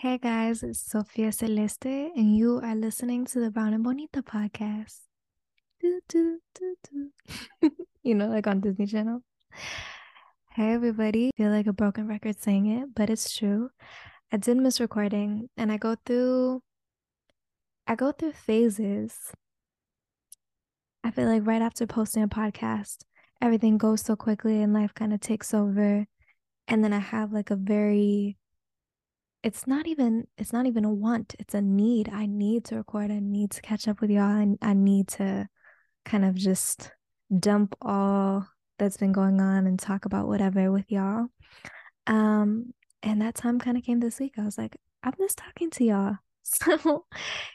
Hey guys, it's Sofia Celeste, and you are listening to the Brown and Bonita podcast. Do, do, do, do. you know, like on Disney Channel. Hey everybody, I feel like a broken record saying it, but it's true. I did miss recording, and I go through, I go through phases. I feel like right after posting a podcast, everything goes so quickly, and life kind of takes over, and then I have like a very it's not even it's not even a want it's a need. I need to record i need to catch up with y'all and I, I need to kind of just dump all that's been going on and talk about whatever with y'all. Um and that time kind of came this week. I was like i missed talking to y'all. So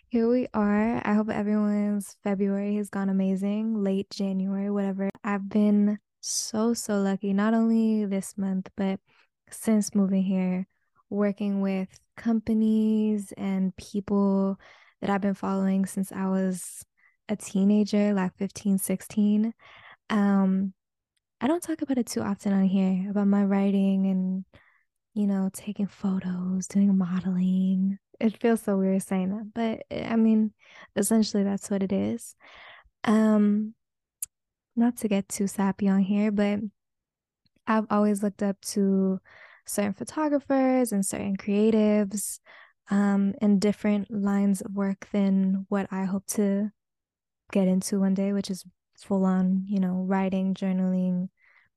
here we are. I hope everyone's february has gone amazing late january whatever. I've been so so lucky not only this month but since moving here working with companies and people that I've been following since I was a teenager, like 15, 16. Um, I don't talk about it too often on here about my writing and, you know, taking photos, doing modeling. It feels so weird saying that, but eh, I mean, essentially that's what it is. Um, not to get too sappy on here, but I've always looked up to certain photographers and certain creatives um, in different lines of work than what I hope to get into one day, which is full on, you know, writing, journaling,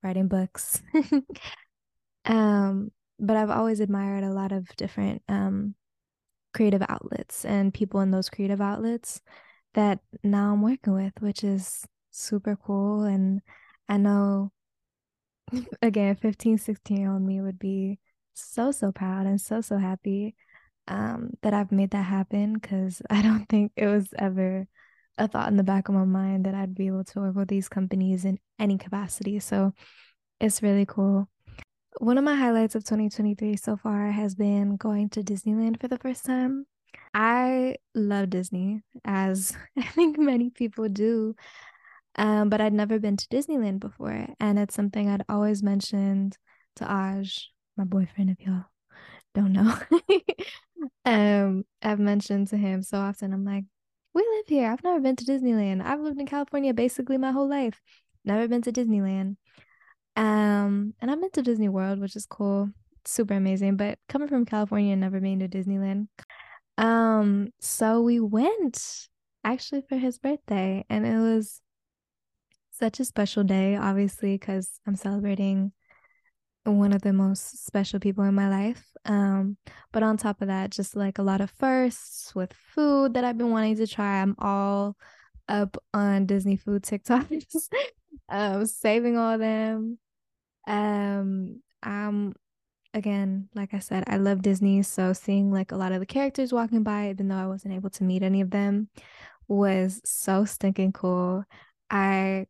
writing books. um, but I've always admired a lot of different um, creative outlets and people in those creative outlets that now I'm working with, which is super cool. And I know again 15 16 year old me would be so so proud and so so happy um that I've made that happen because I don't think it was ever a thought in the back of my mind that I'd be able to work with these companies in any capacity so it's really cool. One of my highlights of 2023 so far has been going to Disneyland for the first time. I love Disney as I think many people do um, but I'd never been to Disneyland before. And it's something I'd always mentioned to Aj, my boyfriend, if y'all don't know. um, I've mentioned to him so often, I'm like, we live here. I've never been to Disneyland. I've lived in California basically my whole life. Never been to Disneyland. Um, and I've been to Disney World, which is cool. Super amazing. But coming from California and never being to Disneyland. Um, so we went actually for his birthday, and it was such a special day, obviously, because I'm celebrating one of the most special people in my life. Um, but on top of that, just like a lot of firsts with food that I've been wanting to try. I'm all up on Disney food TikToks, um, saving all of them. Um, I'm again, like I said, I love Disney. So seeing like a lot of the characters walking by, even though I wasn't able to meet any of them, was so stinking cool. I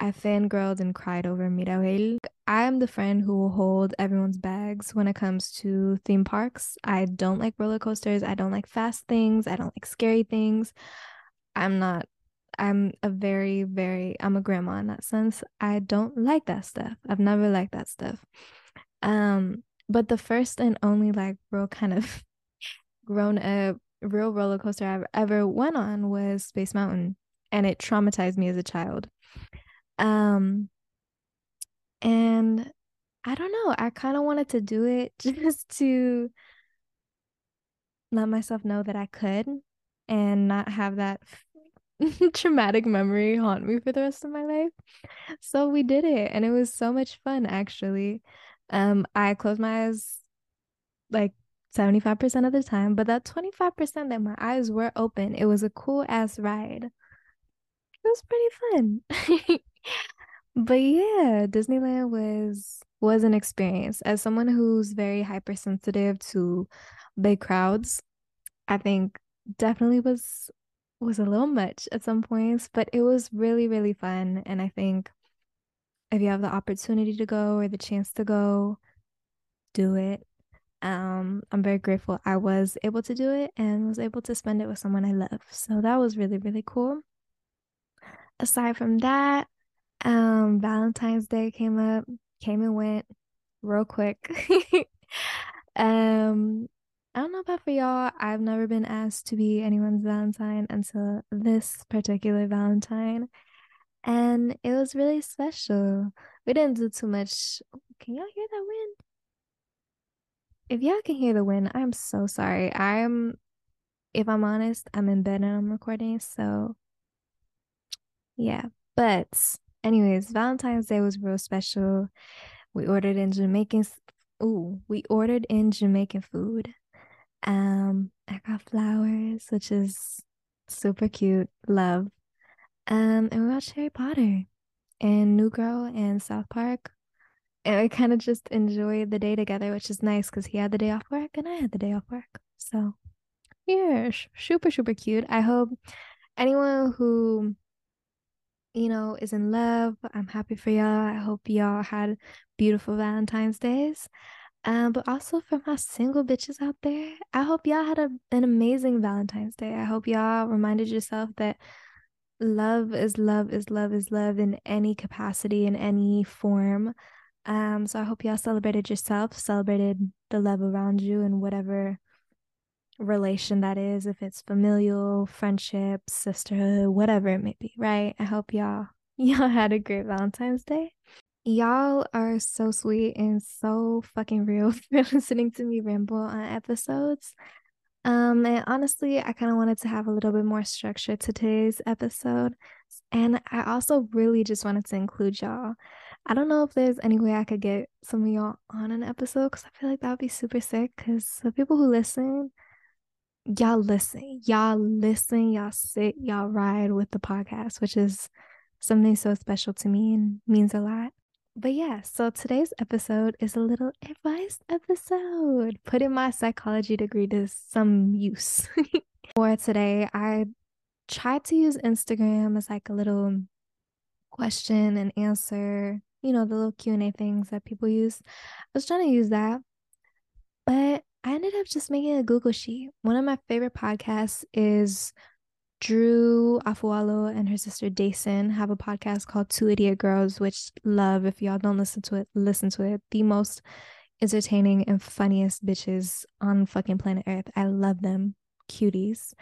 I fangirled and cried over Mirabel. I am the friend who will hold everyone's bags when it comes to theme parks. I don't like roller coasters. I don't like fast things. I don't like scary things. I'm not, I'm a very, very, I'm a grandma in that sense. I don't like that stuff. I've never liked that stuff. Um, but the first and only like real kind of grown up real roller coaster I've ever went on was Space Mountain and it traumatized me as a child. Um, and I don't know, I kind of wanted to do it just to let myself know that I could and not have that traumatic memory haunt me for the rest of my life. So we did it and it was so much fun actually. Um I closed my eyes like 75% of the time, but that 25% that my eyes were open, it was a cool ass ride. It was pretty fun. But yeah, Disneyland was was an experience. As someone who's very hypersensitive to big crowds, I think definitely was was a little much at some points, but it was really really fun and I think if you have the opportunity to go or the chance to go, do it. Um, I'm very grateful I was able to do it and was able to spend it with someone I love. So that was really really cool. Aside from that, um, Valentine's Day came up, came and went real quick. um, I don't know about for y'all. I've never been asked to be anyone's Valentine until this particular Valentine. And it was really special. We didn't do too much. Can y'all hear that wind? If y'all can hear the wind, I'm so sorry. I'm, if I'm honest, I'm in bed and I'm recording. So, yeah. But, anyways, Valentine's Day was real special. We ordered in Jamaican. Ooh, we ordered in Jamaican food. Um, I got flowers, which is super cute. Love. Um, and we watched Harry Potter and New Girl and South Park. And we kind of just enjoyed the day together, which is nice because he had the day off work and I had the day off work. So, yeah, super, super cute. I hope anyone who, you know, is in love, I'm happy for y'all. I hope y'all had beautiful Valentine's Days. Um, but also for my single bitches out there, I hope y'all had a, an amazing Valentine's Day. I hope y'all reminded yourself that love is love is love is love in any capacity, in any form. Um, so I hope y'all celebrated yourself, celebrated the love around you and whatever relation that is, if it's familial, friendship, sisterhood, whatever it may be, right? I hope y'all y'all had a great Valentine's Day. Y'all are so sweet and so fucking real for listening to me ramble on episodes. Um, and honestly, I kind of wanted to have a little bit more structure to today's episode. And I also really just wanted to include y'all. I don't know if there's any way I could get some of y'all on an episode because I feel like that would be super sick. Because the people who listen, y'all listen, y'all listen, y'all sit, y'all ride with the podcast, which is something so special to me and means a lot. But yeah, so today's episode is a little advice episode, putting my psychology degree to some use. For today, I tried to use Instagram as like a little question and answer, you know, the little Q&A things that people use. I was trying to use that, but I ended up just making a Google sheet. One of my favorite podcasts is Drew Afualo and her sister Dason have a podcast called Two Idiot Girls, which love. If y'all don't listen to it, listen to it. The most entertaining and funniest bitches on fucking planet Earth. I love them. Cuties.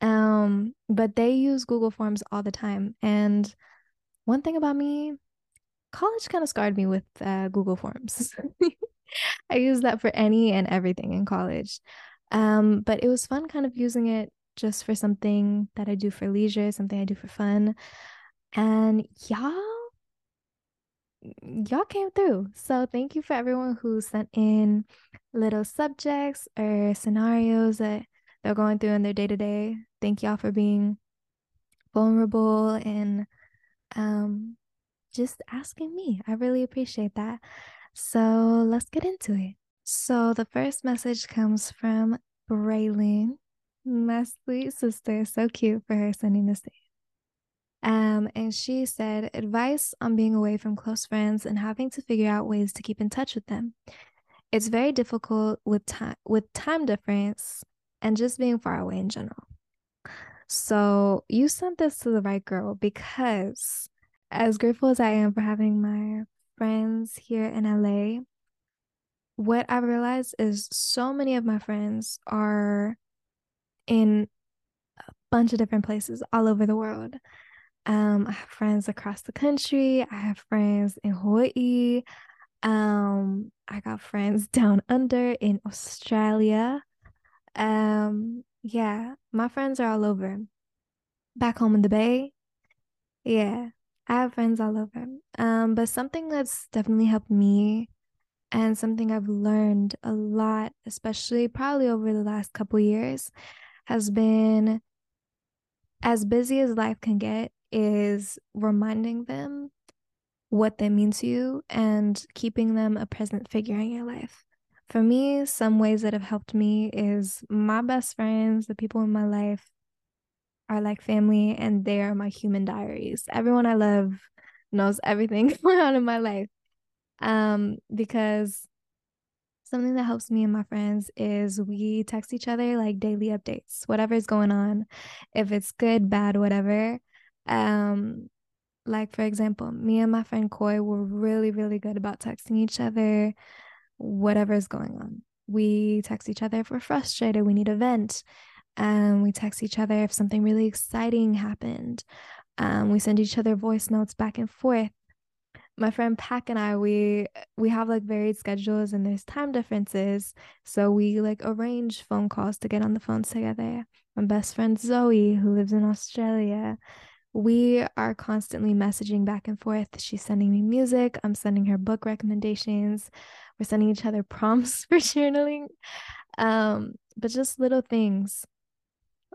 Um, but they use Google Forms all the time. And one thing about me, college kind of scarred me with uh, Google Forms. I use that for any and everything in college. Um, but it was fun kind of using it just for something that I do for leisure, something I do for fun. And y'all, y'all came through. So thank you for everyone who sent in little subjects or scenarios that they're going through in their day to day. Thank y'all for being vulnerable and um just asking me. I really appreciate that. So let's get into it. So the first message comes from Braylon my sweet sister. So cute for her sending this in. Um, and she said, advice on being away from close friends and having to figure out ways to keep in touch with them. It's very difficult with time with time difference and just being far away in general. So you sent this to the right girl because as grateful as I am for having my friends here in LA, what I've realized is so many of my friends are in a bunch of different places all over the world. Um, I have friends across the country. I have friends in Hawaii. Um, I got friends down under in Australia. Um, yeah, my friends are all over. Back home in the Bay, yeah, I have friends all over. Um, but something that's definitely helped me and something I've learned a lot, especially probably over the last couple years, has been as busy as life can get is reminding them what they mean to you and keeping them a present figure in your life. For me, some ways that have helped me is my best friends, the people in my life are like family and they are my human diaries. Everyone I love knows everything going on in my life. Um, because something that helps me and my friends is we text each other like daily updates, whatever's going on, if it's good, bad, whatever. Um, like for example, me and my friend Koi were really, really good about texting each other, whatever's going on. we text each other if we're frustrated, we need a vent. Um, we text each other if something really exciting happened. Um, we send each other voice notes back and forth. My friend Pack and I, we we have like varied schedules and there's time differences. So we like arrange phone calls to get on the phone together. My best friend Zoe, who lives in Australia, we are constantly messaging back and forth. She's sending me music, I'm sending her book recommendations. We're sending each other prompts for journaling. Um, but just little things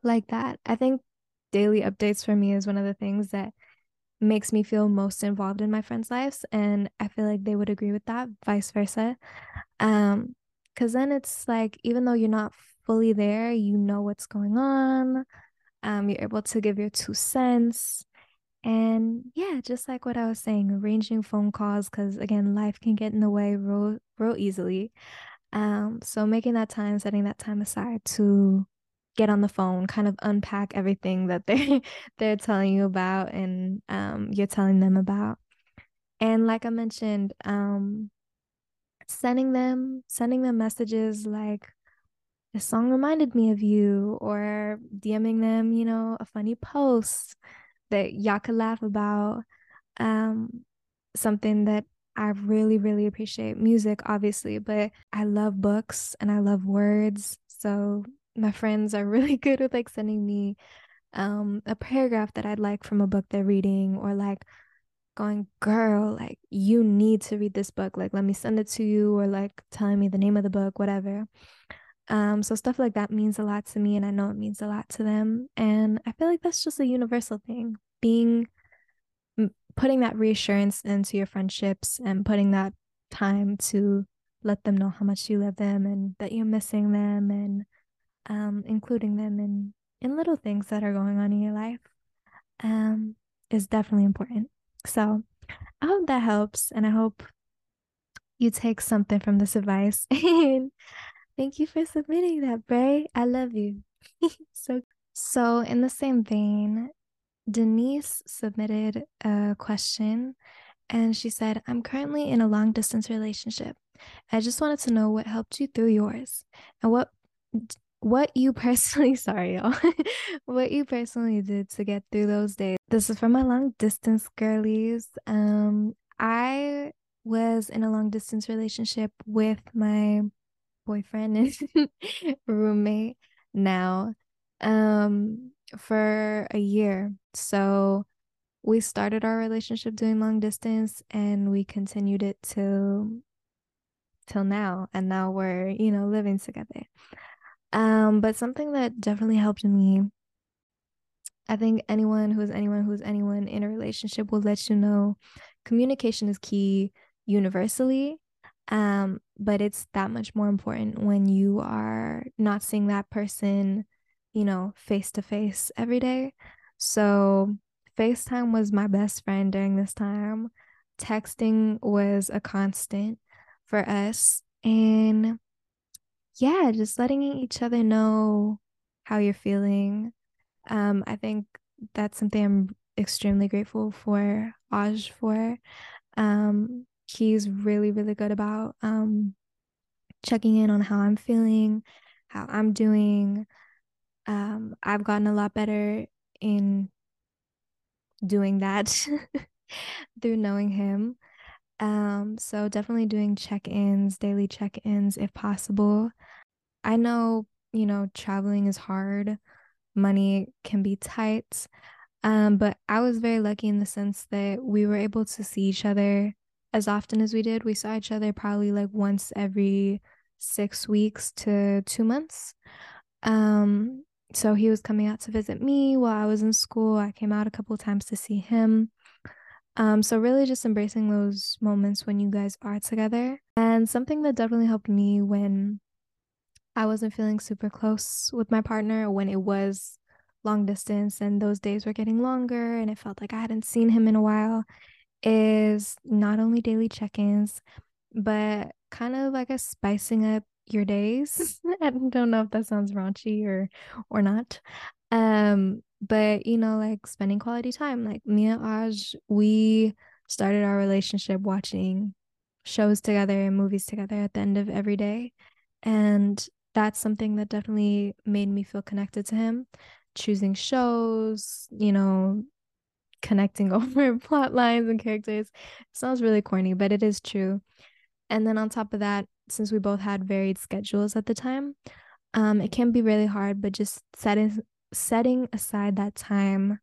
like that. I think daily updates for me is one of the things that makes me feel most involved in my friends' lives. And I feel like they would agree with that, vice versa. Um, because then it's like, even though you're not fully there, you know what's going on um, you're able to give your two cents. And yeah, just like what I was saying, arranging phone calls, because again, life can get in the way real, real easily. Um, so making that time, setting that time aside to get on the phone, kind of unpack everything that they they're telling you about and um, you're telling them about. And like I mentioned, um, sending them sending them messages like this song reminded me of you, or DMing them, you know, a funny post that y'all could laugh about. Um, something that I really, really appreciate music, obviously, but I love books and I love words. So my friends are really good with like sending me um a paragraph that I'd like from a book they're reading or like going, girl, like you need to read this book. Like let me send it to you or like telling me the name of the book, whatever. Um, so stuff like that means a lot to me, and I know it means a lot to them. And I feel like that's just a universal thing. Being putting that reassurance into your friendships and putting that time to let them know how much you love them and that you're missing them and um, including them in in little things that are going on in your life um, is definitely important. So I hope that helps, and I hope you take something from this advice and Thank you for submitting that, Bray. I love you. so so in the same vein, Denise submitted a question and she said, I'm currently in a long distance relationship. I just wanted to know what helped you through yours and what what you personally sorry y'all what you personally did to get through those days this is from my long distance girlies um i was in a long distance relationship with my boyfriend and roommate now um for a year. So we started our relationship doing long distance and we continued it till till now and now we're, you know, living together. Um but something that definitely helped me I think anyone who's anyone who's anyone in a relationship will let you know communication is key universally um, but it's that much more important when you are not seeing that person, you know, face to face every day. So FaceTime was my best friend during this time. Texting was a constant for us. And yeah, just letting each other know how you're feeling. Um, I think that's something I'm extremely grateful for Aj for. Um, he's really really good about um checking in on how i'm feeling how i'm doing um i've gotten a lot better in doing that through knowing him um so definitely doing check-ins daily check-ins if possible i know you know traveling is hard money can be tight um but i was very lucky in the sense that we were able to see each other as often as we did. We saw each other probably like once every six weeks to two months. Um, so he was coming out to visit me while I was in school. I came out a couple times to see him. Um, so really just embracing those moments when you guys are together. And something that definitely helped me when I wasn't feeling super close with my partner, when it was long distance and those days were getting longer and it felt like I hadn't seen him in a while, is not only daily check-ins, but kind of like a spicing up your days. I don't know if that sounds raunchy or or not. Um, but you know, like spending quality time. Like me and Aj, we started our relationship watching shows together and movies together at the end of every day. And that's something that definitely made me feel connected to him. Choosing shows, you know, connecting over plot lines and characters. It sounds really corny, but it is true. And then on top of that, since we both had varied schedules at the time, um, it can be really hard, but just setting setting aside that time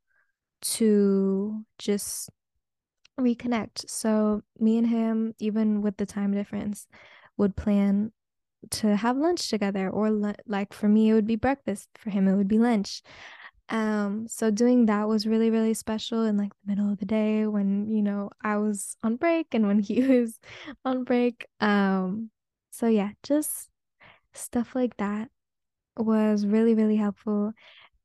to just reconnect. So me and him, even with the time difference, would plan to have lunch together or like for me it would be breakfast for him it would be lunch. Um so doing that was really really special in like the middle of the day when you know I was on break and when he was on break. Um so yeah just stuff like that was really really helpful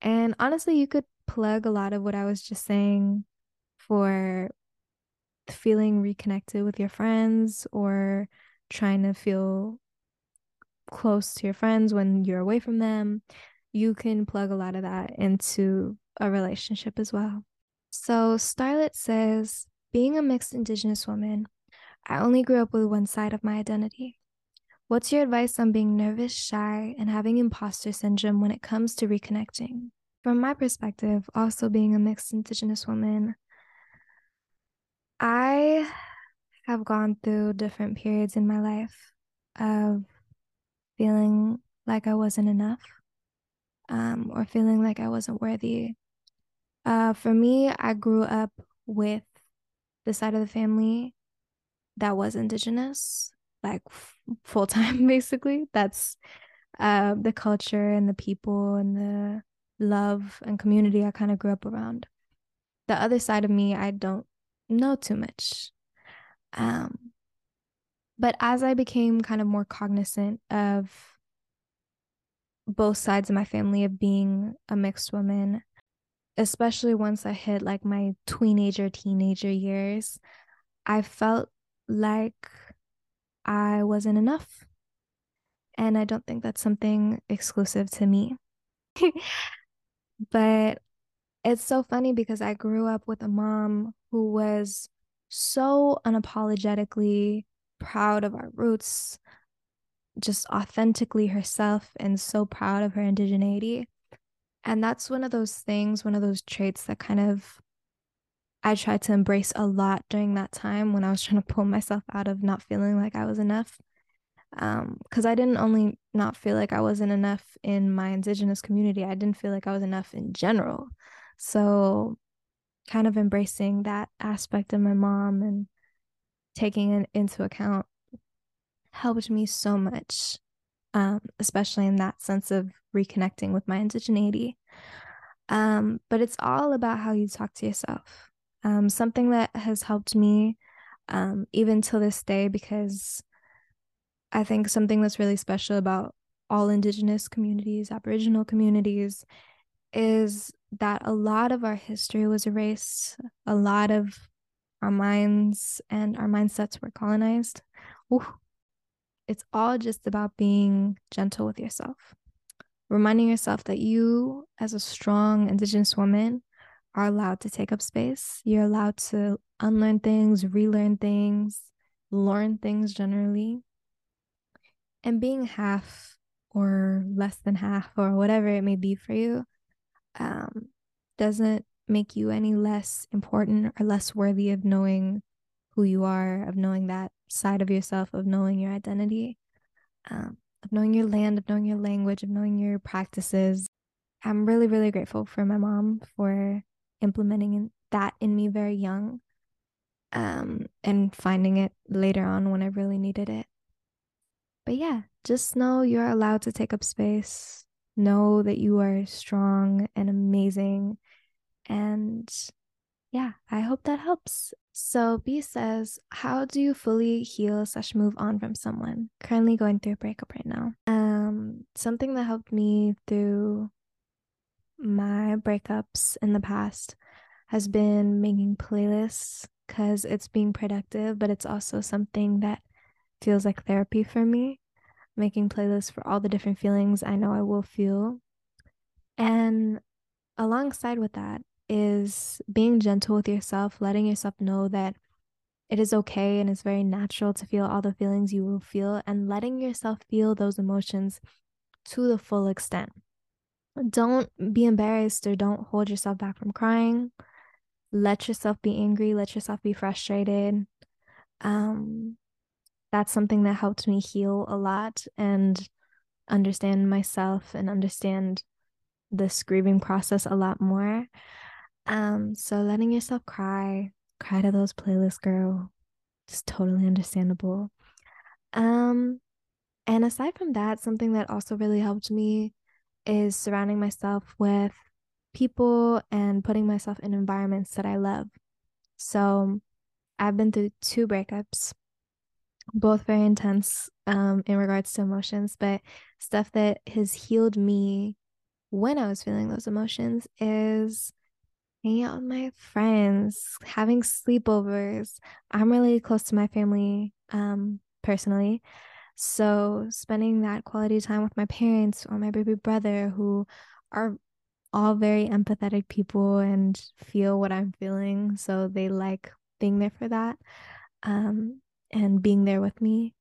and honestly you could plug a lot of what I was just saying for feeling reconnected with your friends or trying to feel close to your friends when you're away from them, you can plug a lot of that into a relationship as well. So, Starlet says, being a mixed Indigenous woman, I only grew up with one side of my identity. What's your advice on being nervous, shy, and having imposter syndrome when it comes to reconnecting? From my perspective, also being a mixed Indigenous woman, I have gone through different periods in my life of feeling like I wasn't enough um, or feeling like I wasn't worthy. Uh, for me, I grew up with the side of the family that was indigenous, like full time, basically. That's uh, the culture and the people and the love and community I kind of grew up around. The other side of me, I don't know too much. Um, but as I became kind of more cognizant of both sides of my family of being a mixed woman, especially once I hit like my teenager, teenager years, I felt like I wasn't enough. And I don't think that's something exclusive to me. but it's so funny because I grew up with a mom who was so unapologetically proud of our roots, just authentically herself, and so proud of her indigeneity. And that's one of those things, one of those traits that kind of I tried to embrace a lot during that time when I was trying to pull myself out of not feeling like I was enough. Um, because I didn't only not feel like I wasn't enough in my indigenous community, I didn't feel like I was enough in general. So kind of embracing that aspect of my mom and taking it into account helped me so much, um, especially in that sense of reconnecting with my indigeneity. Um, but it's all about how you talk to yourself. Um, something that has helped me um, even to this day, because I think something that's really special about all Indigenous communities, Aboriginal communities, is that a lot of our history was erased. A lot of our minds and our mindsets were colonized. Ooh. It's all just about being gentle with yourself, reminding yourself that you, as a strong Indigenous woman, are allowed to take up space. You're allowed to unlearn things, relearn things, learn things generally. And being half or less than half or whatever it may be for you um, doesn't make you any less important or less worthy of knowing who you are, of knowing that side of yourself, of knowing your identity, um, of knowing your land, of knowing your language, of knowing your practices. I'm really, really grateful for my mom for implementing that in me very young um, and finding it later on when I really needed it. But yeah, just know you're allowed to take up space. Know that you are strong and amazing and yeah, I hope that helps. So B says, How do you fully heal slash move on from someone? Currently going through a breakup right now. Um, something that helped me through my breakups in the past has been making playlists because it's being productive, but it's also something that feels like therapy for me. Making playlists for all the different feelings I know I will feel. And alongside with that, is being gentle with yourself, letting yourself know that it is okay and it's very natural to feel all the feelings you will feel and letting yourself feel those emotions to the full extent. Don't be embarrassed or don't hold yourself back from crying. Let yourself be angry, let yourself be frustrated. Um, that's something that helped me heal a lot and understand myself and understand this grieving process a lot more. Um, so letting yourself cry, cry to those playlists, girl. It's totally understandable. Um, and aside from that, something that also really helped me is surrounding myself with people and putting myself in environments that I love. So I've been through two breakups, both very intense um, in regards to emotions, but stuff that has healed me when I was feeling those emotions is hanging out with my friends, having sleepovers. I'm really close to my family um, personally. So, spending that quality time with my parents or my baby brother, who are all very empathetic people and feel what I'm feeling. So, they like being there for that um, and being there with me.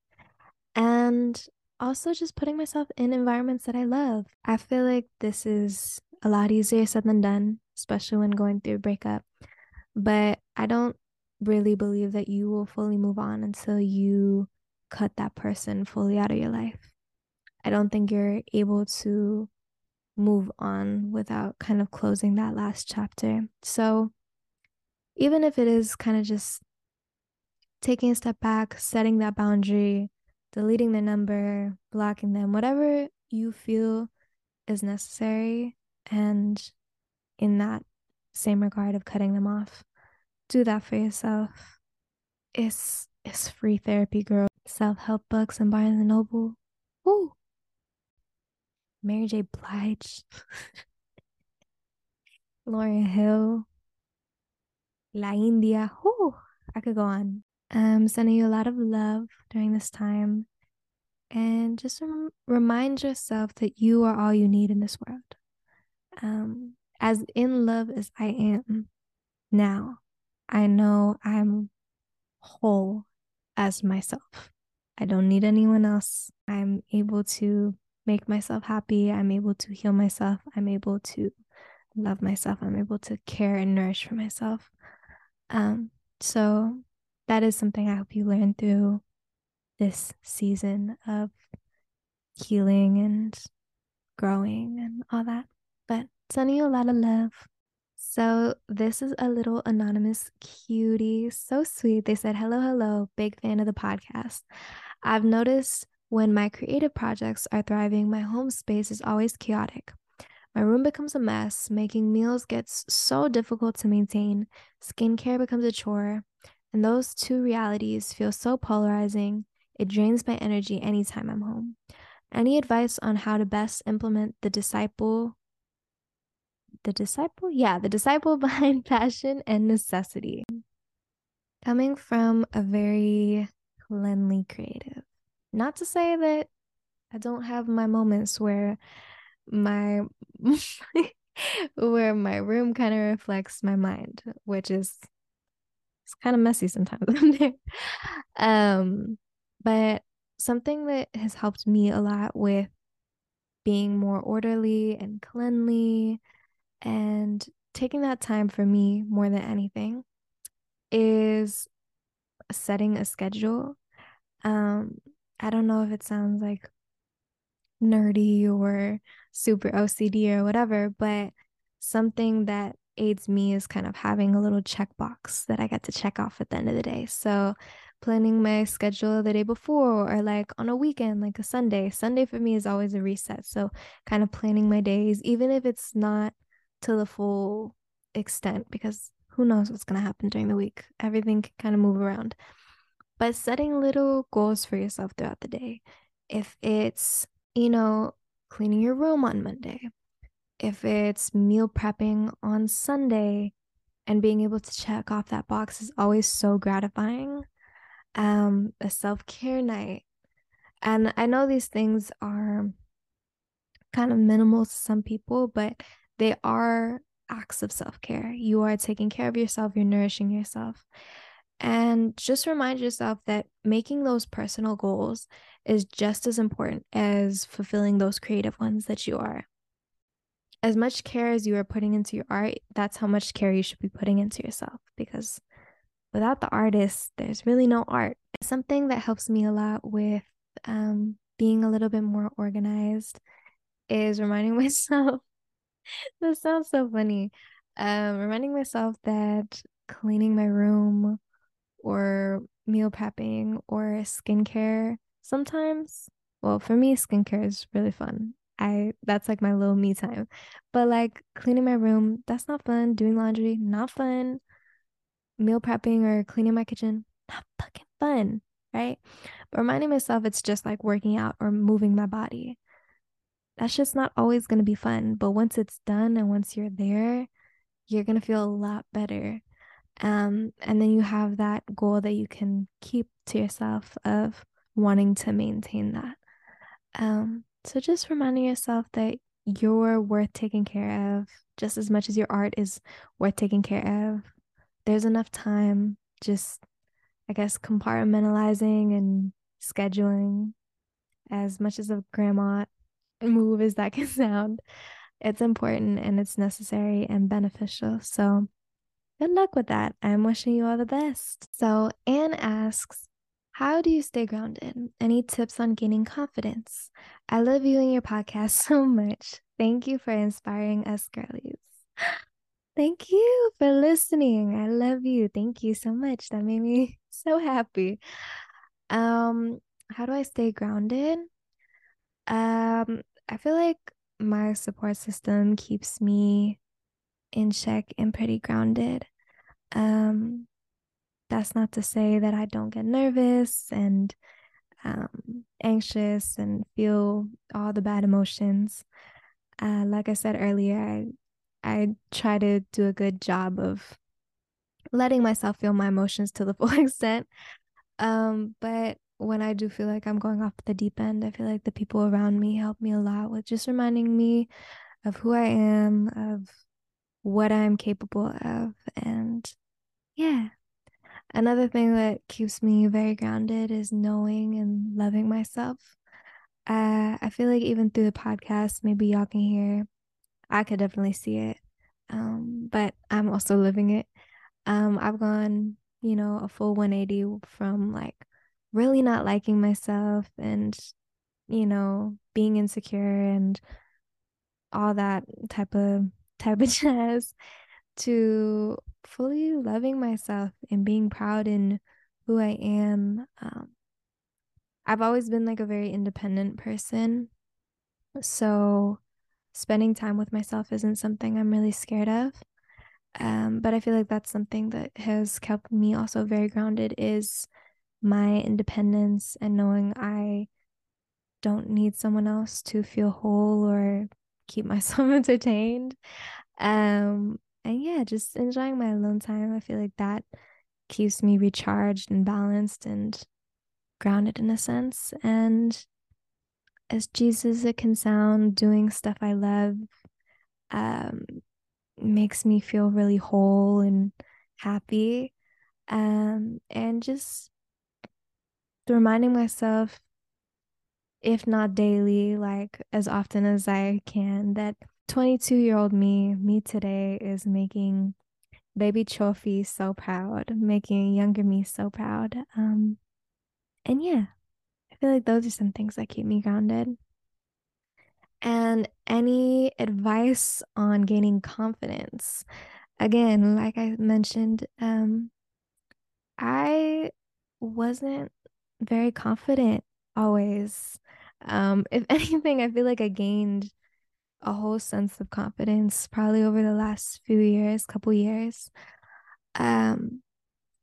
And also just putting myself in environments that I love. I feel like this is a lot easier said than done, especially when going through a breakup. But I don't really believe that you will fully move on until you cut that person fully out of your life. I don't think you're able to move on without kind of closing that last chapter. So, even if it is kind of just taking a step back, setting that boundary, deleting the number, blocking them, whatever you feel is necessary, and in that same regard of cutting them off, do that for yourself. It's it's free therapy, girl. Self help books and Barnes and Noble. Woo. Mary J. Blige. Lauryn Hill. La India. Whoo. I could go on. Um, sending you a lot of love during this time. And just rem- remind yourself that you are all you need in this world. Um, as in love as I am now, I know I'm whole as myself. I don't need anyone else. I'm able to make myself happy. I'm able to heal myself. I'm able to love myself. I'm able to care and nourish for myself. Um, so that is something I hope you learn through this season of healing and growing and all that. But sending you a lot of love. So this is a little anonymous cutie. So sweet. They said, hello, hello, big fan of the podcast. I've noticed when my creative projects are thriving, my home space is always chaotic. My room becomes a mess, making meals gets so difficult to maintain, skincare becomes a chore, and those two realities feel so polarizing, it drains my energy anytime I'm home. Any advice on how to best implement the disciple the disciple? Yeah, the disciple behind passion and necessity. Coming from a very cleanly creative. Not to say that I don't have my moments where my where my room kind of reflects my mind, which is it's kind of messy sometimes Um, but something that has helped me a lot with being more orderly and cleanly and taking that time for me more than anything is setting a schedule. Um, I don't know if it sounds like nerdy or super OCD or whatever, but something that aids me is kind of having a little checkbox that I get to check off at the end of the day. So planning my schedule the day before or like on a weekend, like a Sunday. Sunday for me is always a reset. So kind of planning my days, even if it's not to the full extent, because who knows what's going to happen during the week. Everything can kind of move around. But setting little goals for yourself throughout the day. If it's, you know, cleaning your room on Monday, if it's meal prepping on Sunday, and being able to check off that box is always so gratifying. Um, a self care night. And I know these things are kind of minimal to some people, but they are acts of self care. You are taking care of yourself, you're nourishing yourself. And just remind yourself that making those personal goals is just as important as fulfilling those creative ones that you are. As much care as you are putting into your art, that's how much care you should be putting into yourself because without the artist, there's really no art. Something that helps me a lot with um, being a little bit more organized is reminding myself. this sounds so funny. Um, reminding myself that cleaning my room or meal prepping or skincare sometimes. Well, for me, skincare is really fun. I that's like my little me time. But like cleaning my room, that's not fun. Doing laundry, not fun. Meal prepping or cleaning my kitchen, not fucking fun, right? But reminding myself it's just like working out or moving my body. That's just not always going to be fun. But once it's done and once you're there, you're going to feel a lot better. Um, and then you have that goal that you can keep to yourself of wanting to maintain that. Um, so just reminding yourself that you're worth taking care of just as much as your art is worth taking care of. There's enough time, just I guess compartmentalizing and scheduling as much as a grandma move as that can sound. It's important and it's necessary and beneficial. So good luck with that. I'm wishing you all the best. So Anne asks, how do you stay grounded? Any tips on gaining confidence? I love you and your podcast so much. Thank you for inspiring us girlies. Thank you for listening. I love you. Thank you so much. That made me so happy. Um, how do I stay grounded? Um, I feel like my support system keeps me in check and pretty grounded. Um, that's not to say that I don't get nervous and um, anxious and feel all the bad emotions. Uh, like I said earlier, I I try to do a good job of letting myself feel my emotions to the full extent. Um, but when I do feel like I'm going off the deep end, I feel like the people around me help me a lot with just reminding me of who I am, of what I'm capable of. And yeah, another thing that keeps me very grounded is knowing and loving myself. Uh, I feel like even through the podcast, maybe y'all can hear, I could definitely see it. Um, but I'm also living it. Um, I've gone, you know, a full 180 from like really not liking myself and you know being insecure and all that type of type of jazz to fully loving myself and being proud in who I am. Um, I've always been like a very independent person. So spending time with myself isn't something I'm really scared of. Um, but I feel like that's something that has kept me also very grounded is my independence and knowing I don't need someone else to feel whole or keep myself entertained. Um, and yeah, just enjoying my alone time. I feel like that keeps me recharged and balanced and grounded in a sense. And as Jesus it can sound, doing stuff I love um, makes me feel really whole and happy. Um, and just reminding myself, if not daily, like as often as I can, that 22 year old me, me today, is making baby Chofi so proud, making younger me so proud. Um, and yeah, I feel like those are some things that keep me grounded. And any advice on gaining confidence? Again, like I mentioned, um, I wasn't very confident always. Um, if anything, I feel like I gained a whole sense of confidence probably over the last few years, couple years. Um,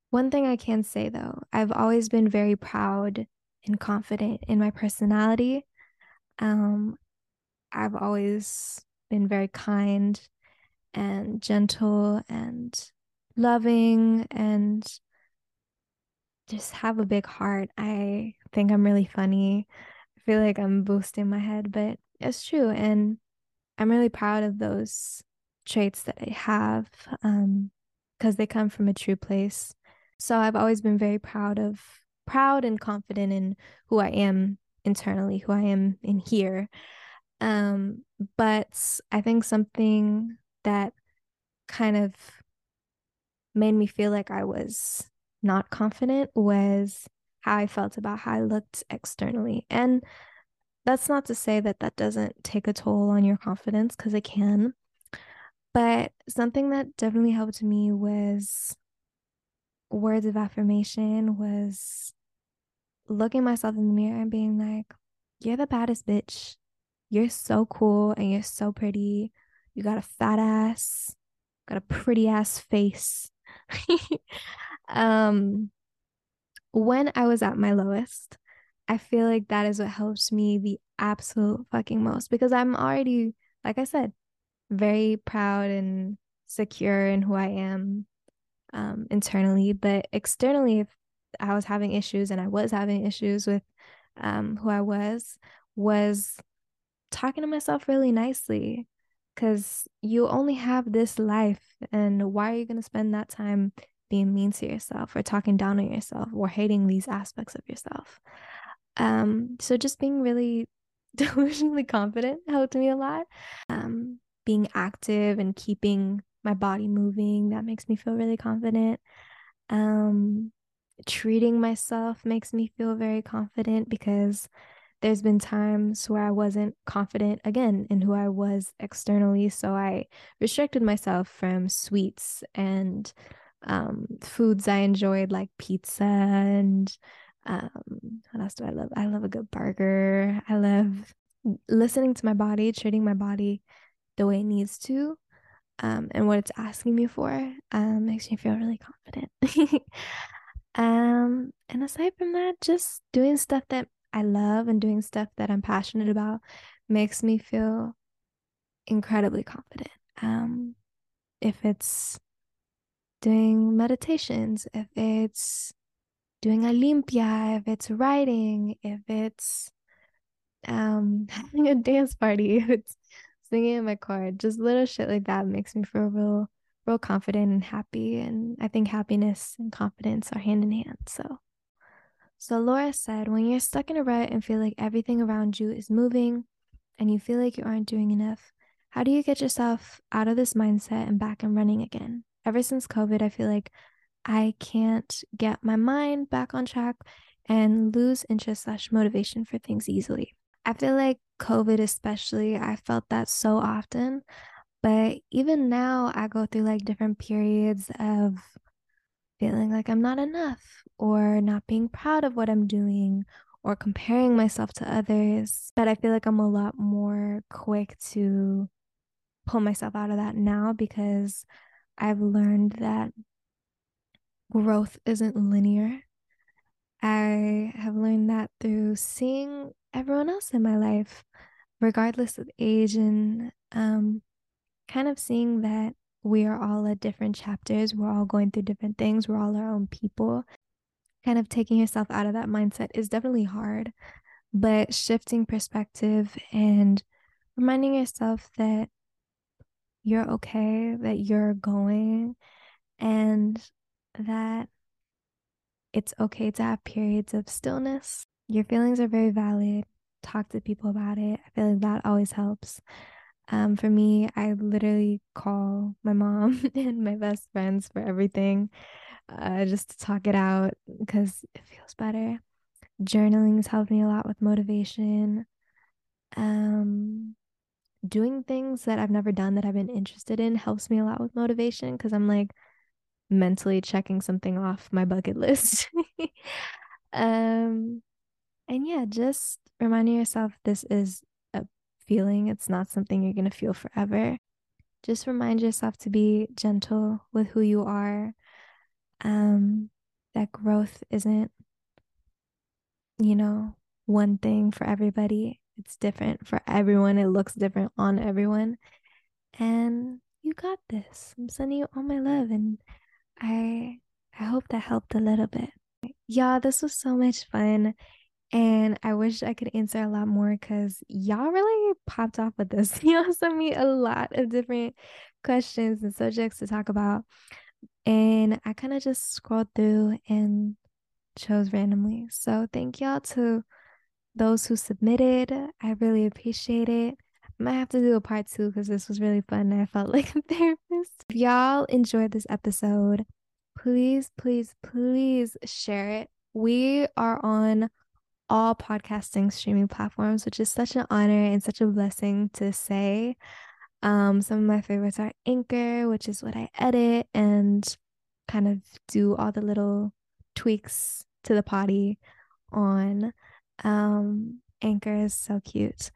one thing I can say though, I've always been very proud and confident in my personality. Um, I've always been very kind and gentle and loving and just have a big heart. I think I'm really funny. I feel like I'm boosting my head, but it's true. And I'm really proud of those traits that I have um, because they come from a true place. So I've always been very proud of proud and confident in who I am internally, who I am in here. Um, but I think something that kind of made me feel like I was not confident was how I felt about how I looked externally. And that's not to say that that doesn't take a toll on your confidence because it can. But something that definitely helped me was words of affirmation, was looking myself in the mirror and being like, You're the baddest bitch. You're so cool and you're so pretty. You got a fat ass, got a pretty ass face. um, when I was at my lowest, I feel like that is what helps me the absolute fucking most because I'm already, like I said, very proud and secure in who I am um, internally. But externally, if I was having issues and I was having issues with um, who I was, was talking to myself really nicely because you only have this life. And why are you going to spend that time being mean to yourself or talking down on yourself or hating these aspects of yourself? Um, so just being really delusionally confident helped me a lot. Um, being active and keeping my body moving, that makes me feel really confident. Um, treating myself makes me feel very confident because there's been times where I wasn't confident again in who I was externally. So I restricted myself from sweets and um, foods I enjoyed, like pizza and um, what else do I love? I love a good burger. I love listening to my body, treating my body the way it needs to, um, and what it's asking me for. Um, makes me feel really confident. um, and aside from that, just doing stuff that I love and doing stuff that I'm passionate about makes me feel incredibly confident. Um, if it's doing meditations, if it's doing a limpia, if it's writing, if it's um having a dance party, if it's singing in my car, just little shit like that makes me feel real, real confident and happy. And I think happiness and confidence are hand in hand. So, so Laura said, when you're stuck in a rut and feel like everything around you is moving and you feel like you aren't doing enough, how do you get yourself out of this mindset and back and running again? Ever since COVID, I feel like I can't get my mind back on track and lose interest slash motivation for things easily. I feel like COVID, especially, I felt that so often. But even now, I go through like different periods of feeling like I'm not enough or not being proud of what I'm doing or comparing myself to others. But I feel like I'm a lot more quick to pull myself out of that now because I've learned that growth isn't linear. I have learned that through seeing everyone else in my life, regardless of age, and um, kind of seeing that we are all at different chapters. We're all going through different things. We're all our own people. Kind of taking yourself out of that mindset is definitely hard, but shifting perspective and reminding yourself that you're okay, that you're going, and that it's okay to have periods of stillness. Your feelings are very valid. Talk to people about it. I feel like that always helps. Um, for me, I literally call my mom and my best friends for everything, uh, just to talk it out because it feels better. Journaling has helped me a lot with motivation. Um, doing things that I've never done that I've been interested in helps me a lot with motivation because I'm like, mentally checking something off my bucket list. um, and yeah, just reminding yourself this is a feeling, it's not something you're going to feel forever. Just remind yourself to be gentle with who you are. Um, that growth isn't, you know, one thing for everybody. It's different for everyone. It looks different on everyone. And you got this. I'm sending you all my love and I I hope that helped a little bit. Yeah, this was so much fun. And I wish I could answer a lot more because y'all really popped off with this. Y'all sent me a lot of different questions and subjects to talk about. And I kind of just scrolled through and chose randomly. So thank y'all to those who submitted. I really appreciate it. I might have to do a part two because this was really fun. I felt like a therapist. If y'all enjoyed this episode, please, please, please share it. We are on all podcasting streaming platforms, which is such an honor and such a blessing to say. Um, some of my favorites are Anchor, which is what I edit and kind of do all the little tweaks to the potty on. Um, Anchor is so cute.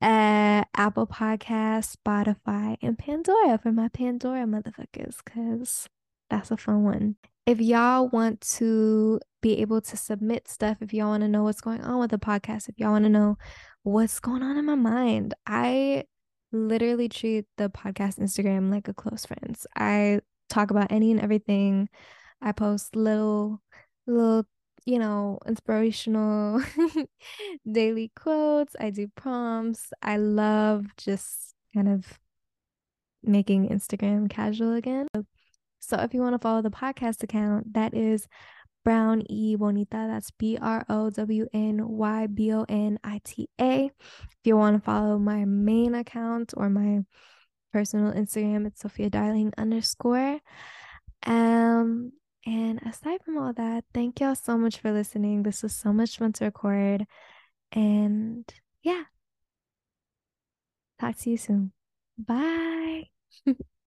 Uh, Apple Podcast, Spotify, and Pandora for my Pandora motherfuckers, because that's a fun one. If y'all want to be able to submit stuff, if y'all want to know what's going on with the podcast, if y'all want to know what's going on in my mind, I literally treat the podcast Instagram like a close friends. I talk about any and everything. I post little, little, you know, inspirational daily quotes. I do prompts. I love just kind of making Instagram casual again. So if you want to follow the podcast account, that is Brown E Bonita. That's B R O W N Y B O N I T A. If you want to follow my main account or my personal Instagram, it's Sophia Darling underscore. Um, and aside from all that, thank y'all so much for listening. This was so much fun to record. And yeah, talk to you soon. Bye.